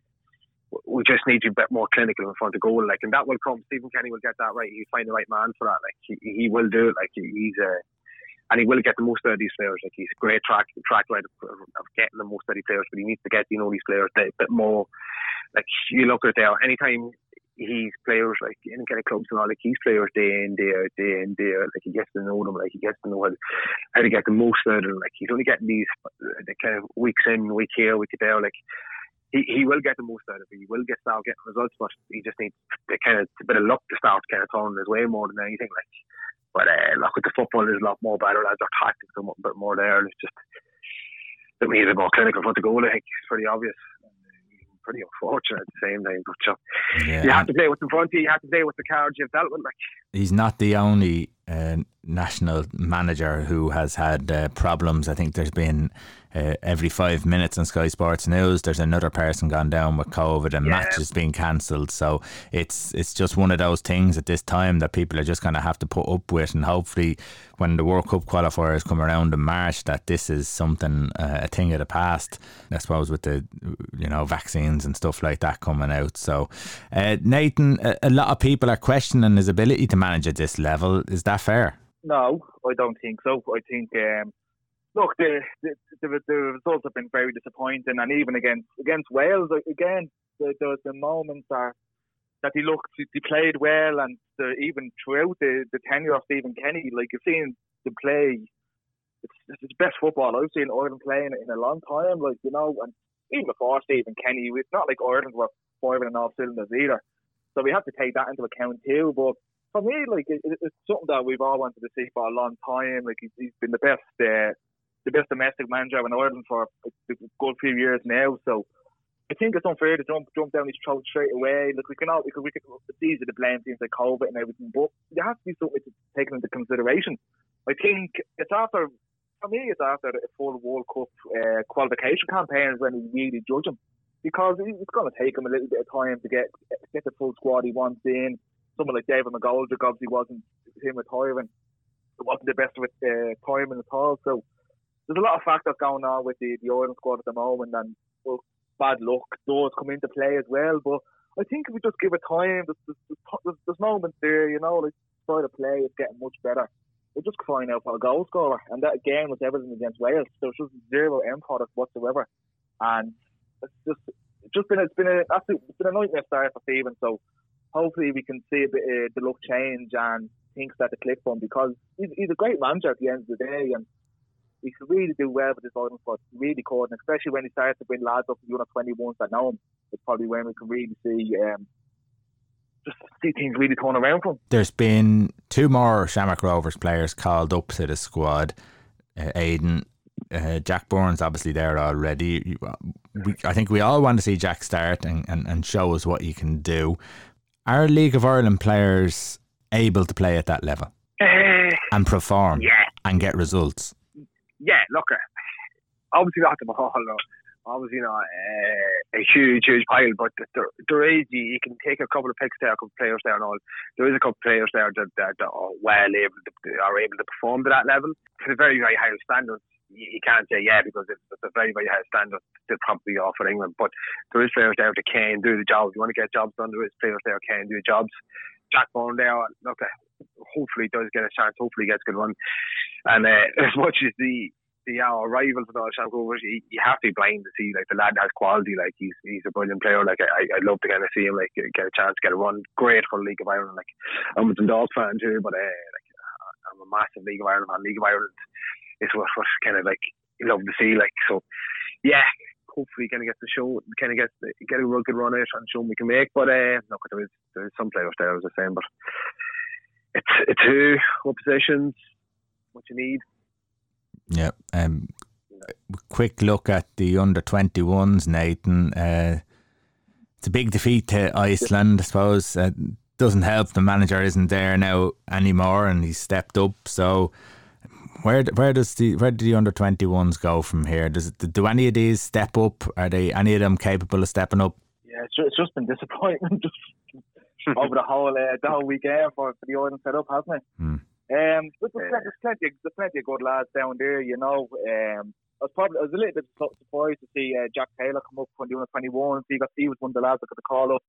we just need to be a bit more clinical in front of goal, like, and that will come. Stephen Kenny will get that right. He'll find the right man for that. Like, he, he will do it. Like, he's a, uh, and he will get the most out of these players. Like, he's a great track track record of, getting the most out of these players, but he needs to get you know these players a bit more. Like, you look at there. Anytime he's players like in kind of clubs and all, like he's players day in, day out, day in, day out. Like he gets to know them, like he gets to know how, how to get the most out of them. Like he's only getting these the kind of weeks in, week here, week there. Like he, he will get the most out of it. He will get start getting results, but he just needs kind of a bit of luck to start kind of throwing his way more than anything. Like, but uh, look, with the football is a lot more better. Lads, our tactics are a bit more there. It's just that we need a more clinical foot to goal. I think it's pretty obvious. Pretty unfortunate at the same time, but uh, Yeah, you have to play with the front you. You have to play with the cards you've dealt with. Like, he's not the only uh, national manager who has had uh, problems. I think there's been uh, every five minutes on Sky Sports News, there's another person gone down with COVID and Yeah. matches being cancelled. So it's it's just one of those things at this time that people are just going to have to put up with, and hopefully, when the World Cup qualifiers come around in March, that this is something uh, a thing of the past. I suppose with the you know vaccines and stuff like that coming out. So uh, Nathan, a, a lot of people are questioning his ability to manage at this level. Is that fair? No, I don't think so. I think um, look, the, the the the results have been very disappointing, and even against against Wales, again, the the, the moments are that he looked, he played well, and the, even throughout the, the tenure of Stephen Kenny, like you've seen the play, it's, it's the best football I've seen Ireland playing in a long time. Like you know, and even before Stephen Kenny, it's not like Ireland were firing on all cylinders either. So we have to take that into account too. But for me, like it, it- it's something that we've all wanted to see for a long time. Like he's, he's been the best, uh, the best domestic manager in Ireland for a good few years now. So I think it's unfair to jump jump down his throat straight away. Look, we can all because we can it's easy to blame things like COVID and everything, but there has to be something to take into consideration. I think it's after for me, it's after the full World Cup uh, qualification campaigns when we really judge him because it's going to take him a little bit of time to get get the full squad he wants in. Someone like David McGoldrick obviously wasn't him retiring. It wasn't the best with uh, timing at all. So there's a lot of factors going on with the, the Ireland squad at the moment, and well, bad luck does come into play as well. But I think if we just give it time, there's, there's, there's, moments there, you know, like style of play is getting much better. We're just crying out for a goal scorer, and that again was everything against Wales. There was just zero end product whatsoever, and it's just it's just been it's been a absolute, it's been a nightmare start for Stephen. So hopefully we can see a bit of the look change and things start to click for him because he's, he's a great manager at the end of the day, and he could really do well with this Ireland squad. Really could, and especially when he starts to bring lads up from under 21s that know him. It's probably when we can really see um, just see things really turn around for him. There's been two more Shamrock Rovers players called up to the squad. Uh, Aidan, uh, Jack Byrne's obviously there already. We, I think we all want to see Jack start and, and, and show us what he can do. Are League of Ireland players able to play at that level uh, *laughs* and perform yeah, and get results? yeah, look, uh, obviously not the *laughs* ball, no. obviously not. Uh, a huge, huge pile. But there, there is you, can take a couple of picks there, a couple of players there, and all. There is a couple of players there that, that, that are well able to, are able to perform to that level to a very, very high standard. You, can't say yeah because it's, a very, very high standard still probably offer England. But there is players there that can do the job. You want to get jobs done. There is players there that can do the jobs. Jack Byrne there, look, hopefully does get a chance. Hopefully gets a good run. And uh, *laughs* as much as the the our rivals and all Sean you, you have to be blind to see like the lad has quality. Like he's he's a brilliant player. Like I I'd love to kind of see him like get a chance, get a run. Great for the League of Ireland. Like I'm a Dundalk fan too, but uh, like I'm a massive League of Ireland fan. League of Ireland is what what kind of like love to see. Like so, yeah. Hopefully, kind of get the show, kind of get get a real good run out and show we can make. But uh, look, there is there is some players there, as I was saying, but it's it's who, what positions, what you need. Yeah. Um, quick look at the under 21s, Nathan. Uh, it's a big defeat to Iceland, I suppose. Uh, doesn't help the manager isn't there now anymore and he's stepped up. So where where does the where do the under 21s go from here? Does it, do any of these step up? Are they any of them capable of stepping up? Yeah, it's just, it's just been disappointment *laughs* over the whole uh, the whole weekend for, for the Ireland setup, hasn't it? Hmm. Um, but there's, plenty, there's plenty, of, there's plenty of good lads down there, you know. Um, I was probably I was a little bit surprised to see uh, Jack Taylor come up from the under 21. He got he was one of the lads that got the call up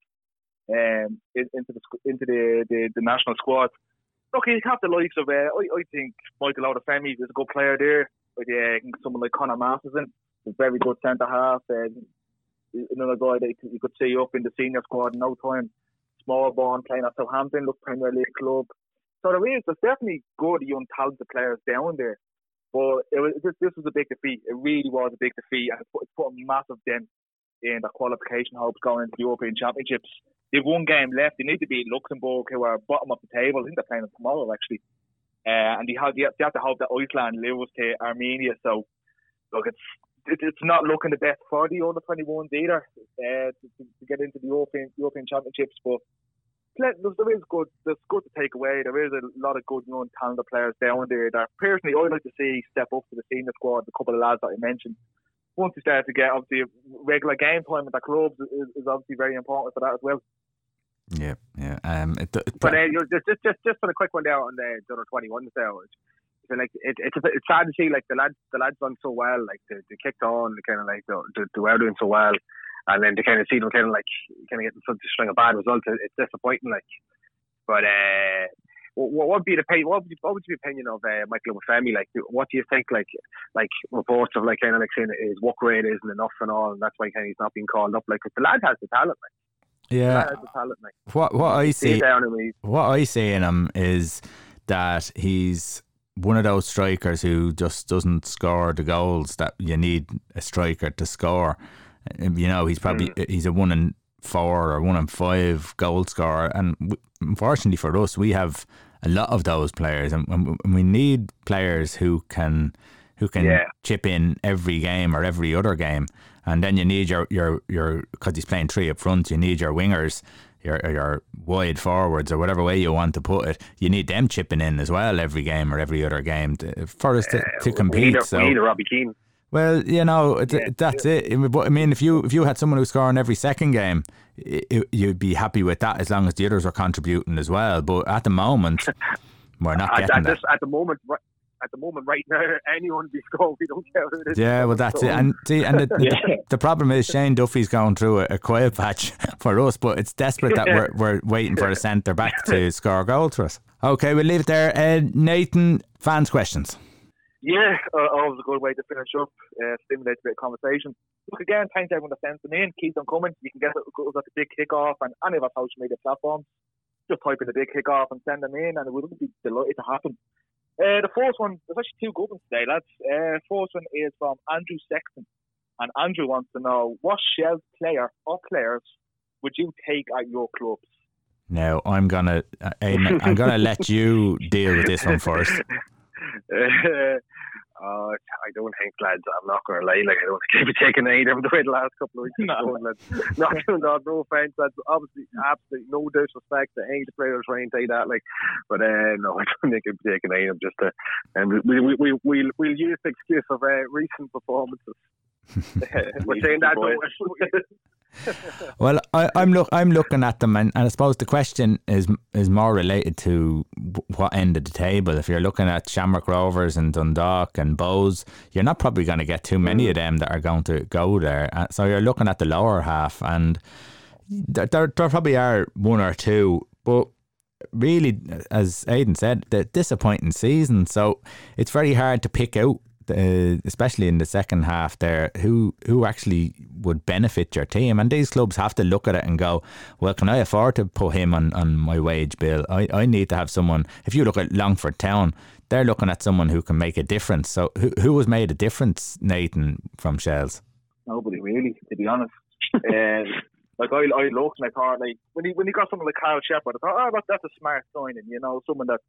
um, into the into the, the, the national squad. Look, have the likes of uh, I, I think Michael Obafemi is a good player there. But yeah, someone like Conor Masterson a very good centre half. And another guy that you could see up in the senior squad in no time. Smallbone playing at Southampton, look Premier League club. So there is, there's definitely good young talented players down there. But it was, this, this was a big defeat. It really was a big defeat, and it put, it put a massive dent in the qualification hopes going into the European Championships. They've one game left. They need to beat Luxembourg, who are bottom of the table. I think they're playing tomorrow, actually. Uh, and they have, they have to hope that Iceland lose to Armenia. So, look, it's it's not looking the best for the under 21s either uh, to, to, get into the European European Championships. But there is good. There's good to take away. There is a lot of good young talented players down there that personally I'd like to see step up to the senior squad. A couple of lads that I mentioned. Once you start to get obviously regular game time at the clubs is, is obviously very important for that as well. Yeah, yeah. Um, it, it, but uh, just, just, just, just for the quick one there on the under twenty ones there, so like it, it's a it's sad to see like the lads the lads done so well like they, they kicked on they kind of like they, they were doing so well and then to kind of see them kind of like kind of getting such a string of bad results, it's disappointing. Like, but uh, what would be the opinion? What would, what would the opinion of uh, Michael Obafemi? Like, what do you think? Like, like reports of like kind of like saying his work rate isn't enough and all, and that's why kind of he's not being called up. Like, the lad has the talent. Like, yeah, the talent, like. What what I see what I see in him is that he's one of those strikers who just doesn't score the goals that you need a striker to score. You know, he's probably mm. he's a one in four or one in five goal scorer, and unfortunately for us, we have a lot of those players, and, and we need players who can who can yeah. chip in every game or every other game, and then you need your your your because he's playing three up front, you need your wingers. Your, your wide forwards or whatever way you want to put it, you need them chipping in as well every game or every other game to, for us to, uh, to compete. We need a, so, we need a Robbie Keane. Well, you know yeah, that's yeah. it. But I mean, if you if you had someone who's scoring every second game, it, you'd be happy with that as long as the others are contributing as well. But at the moment, *laughs* we're not at, getting at that. This, at the moment, at the moment, right now, *laughs* anyone be scoring, we don't care who it is. Yeah, well, that's it. And *laughs* see, and the, yeah. the, the, problem is Shane Duffy's going through a, a quiet patch for us, but it's desperate that we're we're waiting for a centre back to score a goal for us. Okay, we'll leave it there. Uh, Nathan, fans' questions. Yeah, uh, always a good way to finish up, uh, stimulate a bit of conversation. Look again, thanks everyone for sending in. Keep them coming. You can get us at the big kickoff and any of our social media platforms. Just type in the big kickoff and send them in, and it would be delighted to happen. Uh, the first one, there's actually two good ones today, lads. Uh, first one is from Andrew Sexton, and Andrew wants to know what Shell player or players would you take at your clubs? Now I'm gonna, uh, I'm gonna let you deal with this one first. *laughs* Uh, *laughs* I don't think, lads, I'm not going to lie, like, I don't think they've taking any of them *laughs* the way the last couple of weeks. no. Going, lads. Not *laughs* doing that, no offence, that's obviously absolutely no disrespect to any of the players or anything like that, like, but uh, no, I don't think they've taken any of them just to, and we, we, we, we'll, we'll use the excuse of uh, recent performances. *laughs* We're saying that, though, *laughs* well, I, am look. I'm looking at them, and, and, I suppose the question is is more related to what end of the table. If you're looking at Shamrock Rovers and Dundalk and Bohs, you're not probably going to get too many of them that are going to go there. Uh, so you're looking at the lower half, and there, there, there probably are one or two, but really, as Aidan said, the disappointing season. So it's very hard to pick out uh, especially in the second half there, who who actually would benefit your team. And these clubs have to look at it and go, well, can I afford to put him on, on my wage bill? I, I need to have someone. If you look at Longford Town, they're looking at someone who can make a difference. So who who has made a difference, Nathan, from Shells? Nobody really, to be honest. uh, *laughs* like I, I looked and I thought, like when he when he got someone like Kyle Shepard, I thought, oh, that's, that's a smart signing. You know, someone that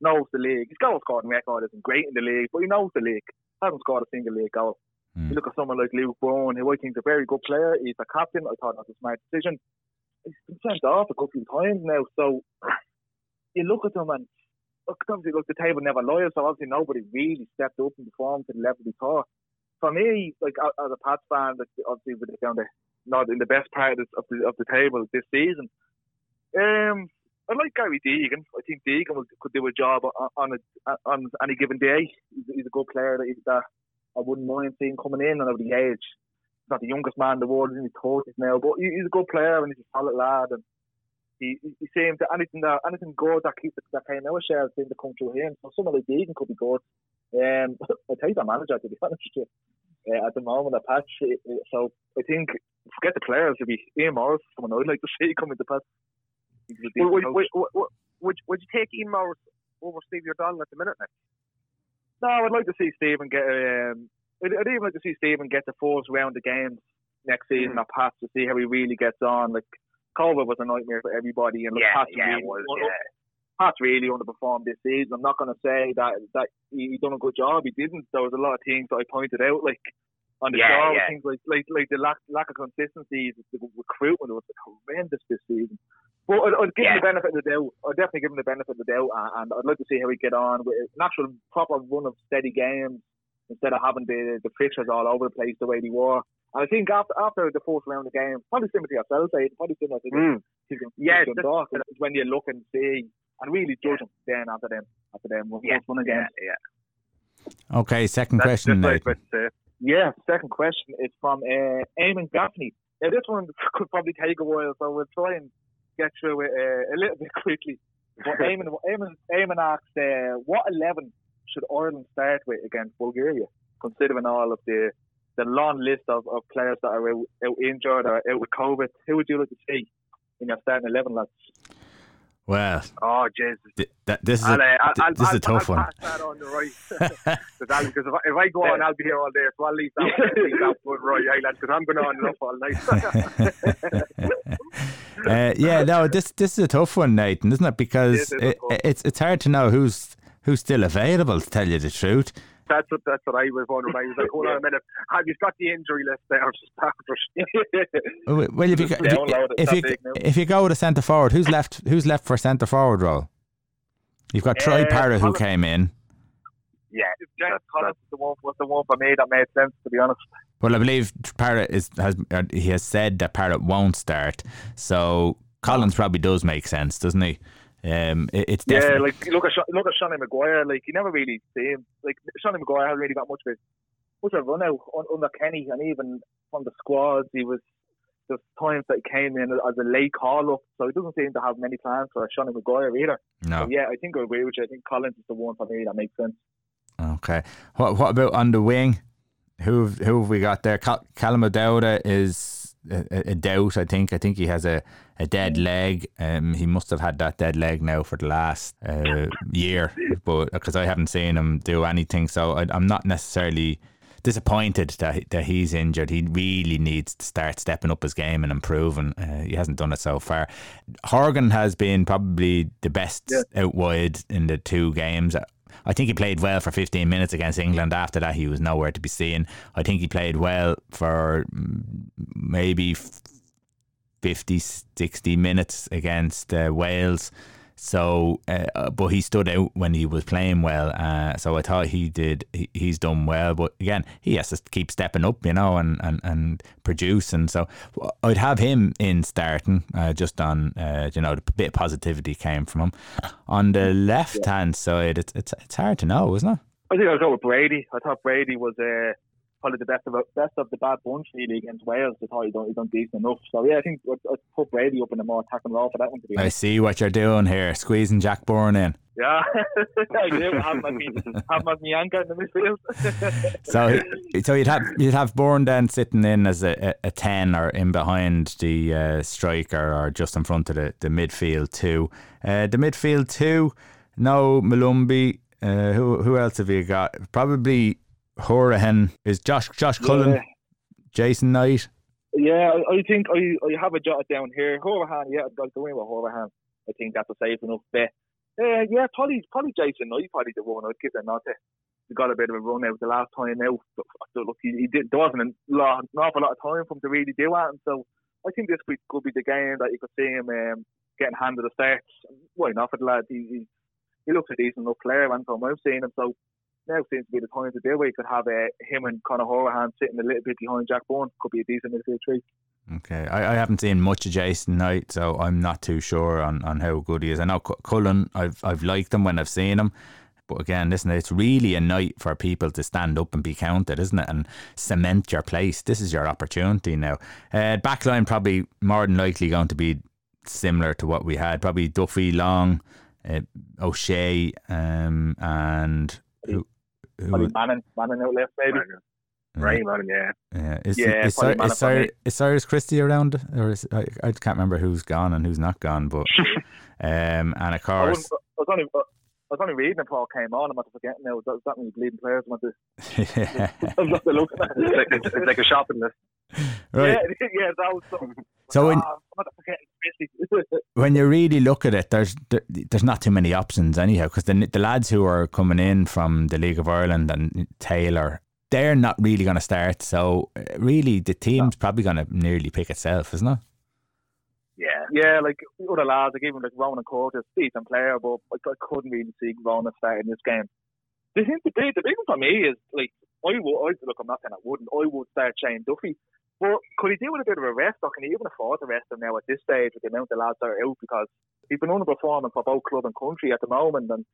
knows the league. His goal scoring record isn't great in the league, but he knows the league hasn't scored a single league goal. Mm. You look at someone like Luke Brown, who I think is a very good player. He's a captain. I thought that was a smart decision. He's been sent off a couple of times now. So *clears throat* you look at them and look, obviously, look, the table never lies. So obviously, nobody really stepped up and performed to the level we thought. For me, like as a Pats fan, like, obviously we're down the not in the best part of the of the table this season. Um, I like Gary Deegan. I think Deegan could do a job on, a, on any given day. He's, he's a good player that, that I wouldn't mind seeing coming in and of the age. He's not the youngest man in the world, he's in his thirties now, but he's a good player and he's a solid lad. And he, he seems to anything that anything good that keeps that came out of Shell seemed to come through him. So someone like Deegan could be good. Um, *laughs* I tell you, that manager to be *laughs* honest with you. Uh, at the moment, a patch. So I think forget the players. It'd be Ian Morris, someone I'd like to *laughs* see coming to Would, would, would, would, would you take Ian Morris over Stevie O'Donnell at the minute next? No, I'd like to see Stephen get. Um, I'd, I'd even like to see Stephen get the fourth round of games next season mm. at Pats to see how he really gets on. Like Culver was a nightmare for everybody, and like, yeah, Pats yeah, really, was, yeah. Pats really underperformed this season. I'm not going to say that that he, he done a good job. He didn't. There was a lot of things that I pointed out, like on the yeah, show, yeah. things like like like the lack lack of consistency, the recruitment was horrendous this season. But I'd, I'd give Yeah. him the benefit of the doubt. I'd definitely give him the benefit of the doubt, and, and I'd like to see how he get on with an actual proper run of steady games instead of having the the fixtures all over the place the way they were. And I think after after the fourth round of the game, probably similar to yourself, Aidan, probably similar to Mm. to, to Yeah, to Dundalk, is when you look and see and really judge them then after them after them Yeah, one yeah, again. yeah. Okay, second That's question, just like Nathan. uh, Yeah, second question is from uh, Eamon Gaffney. Now, this one *laughs* could probably take a while, so we'll try and get through it uh, a little *laughs* bit quickly. But *laughs* Eamon, Eamon, Eamon asked, uh, what 11 should Ireland start with against Bulgaria, considering all of the the long list of, of players that are out, out injured or out with COVID? Who would you like to see in your starting 11, lads? Well, oh, Jesus. th- that, this is I'll, a, uh, I'll, th- I'll, this is a I'll, tough I'll one. pass that on the right. Because I'll- if, I- if I go on, I'll be here all day. So I'll leave that, leave that one right, hey, because I'm going to on enough all night. *laughs* uh, yeah, no, this this is a tough one, Nathan, isn't it? Because It it, it's it's hard to know who's who's still available. To tell you the truth, that's what that's what I was wondering. I was like, hold on a minute, have you got the injury list there? *laughs* well, well, if you go- if you, if you, big now. if you go to centre forward, who's left? Who's left for centre forward role? You've got Troy Uh, Parrott who came in. yeah, Jack Collins was the one was the one for me that made sense, to be honest. Well, I believe Parrott is has uh, he has said that Parrott won't start. So Collins probably does make sense, doesn't he? Um, it, it's Yeah, definitely like look at look at Seani Maguire. Like you never really see him. Like Seani Maguire hasn't really got much of a much of a run out un, under Kenny, and even from the squads, he was there's times that he came in as a late call up, so he doesn't seem to have many plans for Seani Maguire either. no. So yeah, I think I agree with you. I think Collins is the one for me that makes sense. Okay. What what about on the wing? Who have- who have we got there? Cal- Callum O'Dowda is a, a- doubt. I think. I think he has a, a dead leg. Um, he must have had that dead leg now for the last uh, *laughs* year, but because I haven't seen him do anything, so I, I'm not necessarily disappointed that that he's injured. He really needs to start stepping up his game and improving. Uh, he hasn't done it so far. Horgan has been probably the best out wide in the two games. I think he played well for 15 minutes against England. After that, he was nowhere to be seen. I think he played well for mm, maybe 50, 60 minutes against uh, Wales. So, uh, but he stood out when he was playing well. Uh, so I thought he did. He, he's done well. But again, he has to keep stepping up, you know, and and, and produce. And so I'd have him in starting, uh, just on uh, you know the bit of positivity came from him. On the left hand side, it's, it's it's hard to know, isn't it? I think I'll go with Brady. I thought Brady was uh, probably the best of best of the bad bunch really against Wales. I thought he done, he done decent enough. So yeah, I think I'd, I'd put Brady up in the more attacking role for that one. To be I see what you're doing here, squeezing Jack Byrne in. Yeah, *laughs* I do. Have my have my in the midfield. *laughs* so, so you'd have you'd have Byrne then sitting in as a, a, a ten or in behind the uh, striker or just in front of the, the midfield two. Uh, the midfield two, no Molumby. Uh, who who else have you got? Probably Hourihane is Josh Josh Cullen, yeah. Jason Knight. Yeah, I, I, think I, I have a jot down here. Hourihane, yeah, I'd go in with Hourihane. I think that's a safe enough bet. Uh, yeah, probably probably Jason Knight, probably the one I'd give them not to. He got a bit of a run out the last time now. But, look, he, he did, there wasn't a lot, an awful lot of time for him to really do that, and so I think this week could be the game that you could see him um, getting handed the starts. Why not for the lad? He, he, he looks a decent enough player, and from I've seen him, so now seems to be the time to do it. You could have uh, him and Conor Hourihane sitting a little bit behind Jack Byrne. Could be a decent midfield three. Okay, I, I, haven't seen much of Jason Knight, so I'm not too sure on, on how good he is. I know Cullen, I've I've liked him when I've seen him, but again, listen, it's really a night for people to stand up and be counted, isn't it? And cement your place. This is your opportunity now. Uh, backline probably more than likely going to be similar to what we had. Probably Duffy, Long, uh, O'Shea, um, and who, who, Manning, Manning out left maybe. Ryan Manning, yeah. Yeah, is, yeah, is, is, is, Cyrus, is Cyrus Christie around, or is I, I can't remember who's gone and who's not gone, but *laughs* um, and of course. I, I was only, I was only reading it Paul came on. I'm not forgetting now. Does that mean bleeding players? I'm not, I'm not looking at it. It's like, it's, it's like a shopping list. Right. Yeah, *laughs* yeah, that was something. So when, *laughs* when you really look at it, there's there's not too many options anyhow. Because the the lads who are coming in from the League of Ireland and Taylor, they're not really going to start. So uh, really, the team's no. probably going to nearly pick itself, isn't it? Yeah, yeah. Like other lads, like even like Ronan Curtis, decent player, but like, I couldn't really see Ronan starting this game. The thing, the the big one for me is like I would. I, look, I'm not saying I wouldn't. I would start Shane Duffy but could he do with a bit of a rest, or can he even afford to rest him now at this stage with the amount of lads that are out? Because he's been underperforming for both club and country at the moment. And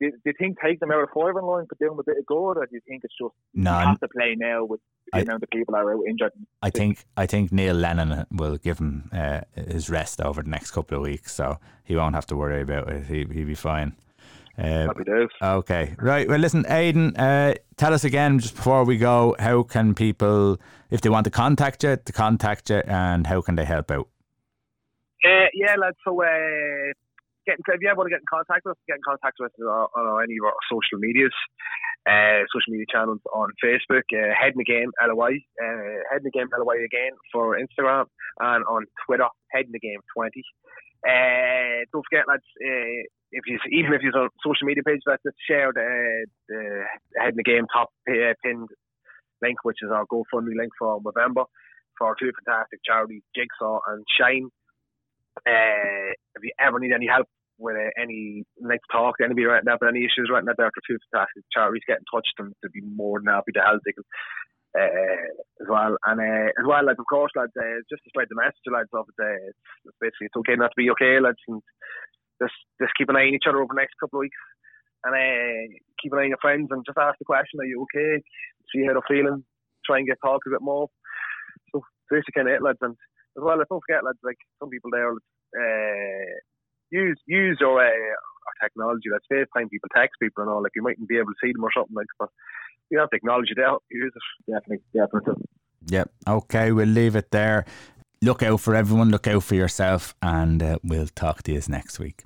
do, do you think take them out of firing line could do him a bit of good, or do you think it's just no, he has to play now with the I, amount of people are out injured? I think I think Neil Lennon will give him uh, his rest over the next couple of weeks, so he won't have to worry about it. He he'll be fine. Uh. Okay, right. Well, listen, Aidan, uh, tell us again just before we go, how can people, if they want to contact you, to contact you, and how can they help out? Uh, yeah, lads. So, uh, get, if you ever want to get in contact with us, get in contact with us on, on any of our social medias, uh, social media channels on Facebook, uh, Head in the Game LOI, uh, Head in the Game LOI again for Instagram, and on Twitter, Head in the Game 20. Uh, don't forget, lads, uh, if you even if you're on social media page, let's just share the, the head in the game top uh, pinned link, which is our GoFundMe link for Movember for two fantastic charities, Jigsaw and Shine. Uh, if you ever need any help with uh, any like talk to anybody right now, but any issues right now, there are two fantastic charities. In touch with them to be more than happy to help. They uh, as well, and uh, as well, like of course, lads, uh, just to spread the message, lads, of it, uh, it's basically it's okay not to be okay, lads, and just just keep an eye on each other over the next couple of weeks, and uh, keep an eye on your friends, and just ask the question: Are you okay? See how they're feeling. Try and get talk a bit more. So basically, kind of it, lads, and as well, don't forget, lads, like some people there, uh, use use your uh, technology. Let's FaceTime people, text people, and all. Like you mightn't be able to see them or something like, but you have technology to help use it. Definitely, definitely. Yep. Okay, we'll leave it there look out for everyone, look out for yourself, and uh, we'll talk to you next week.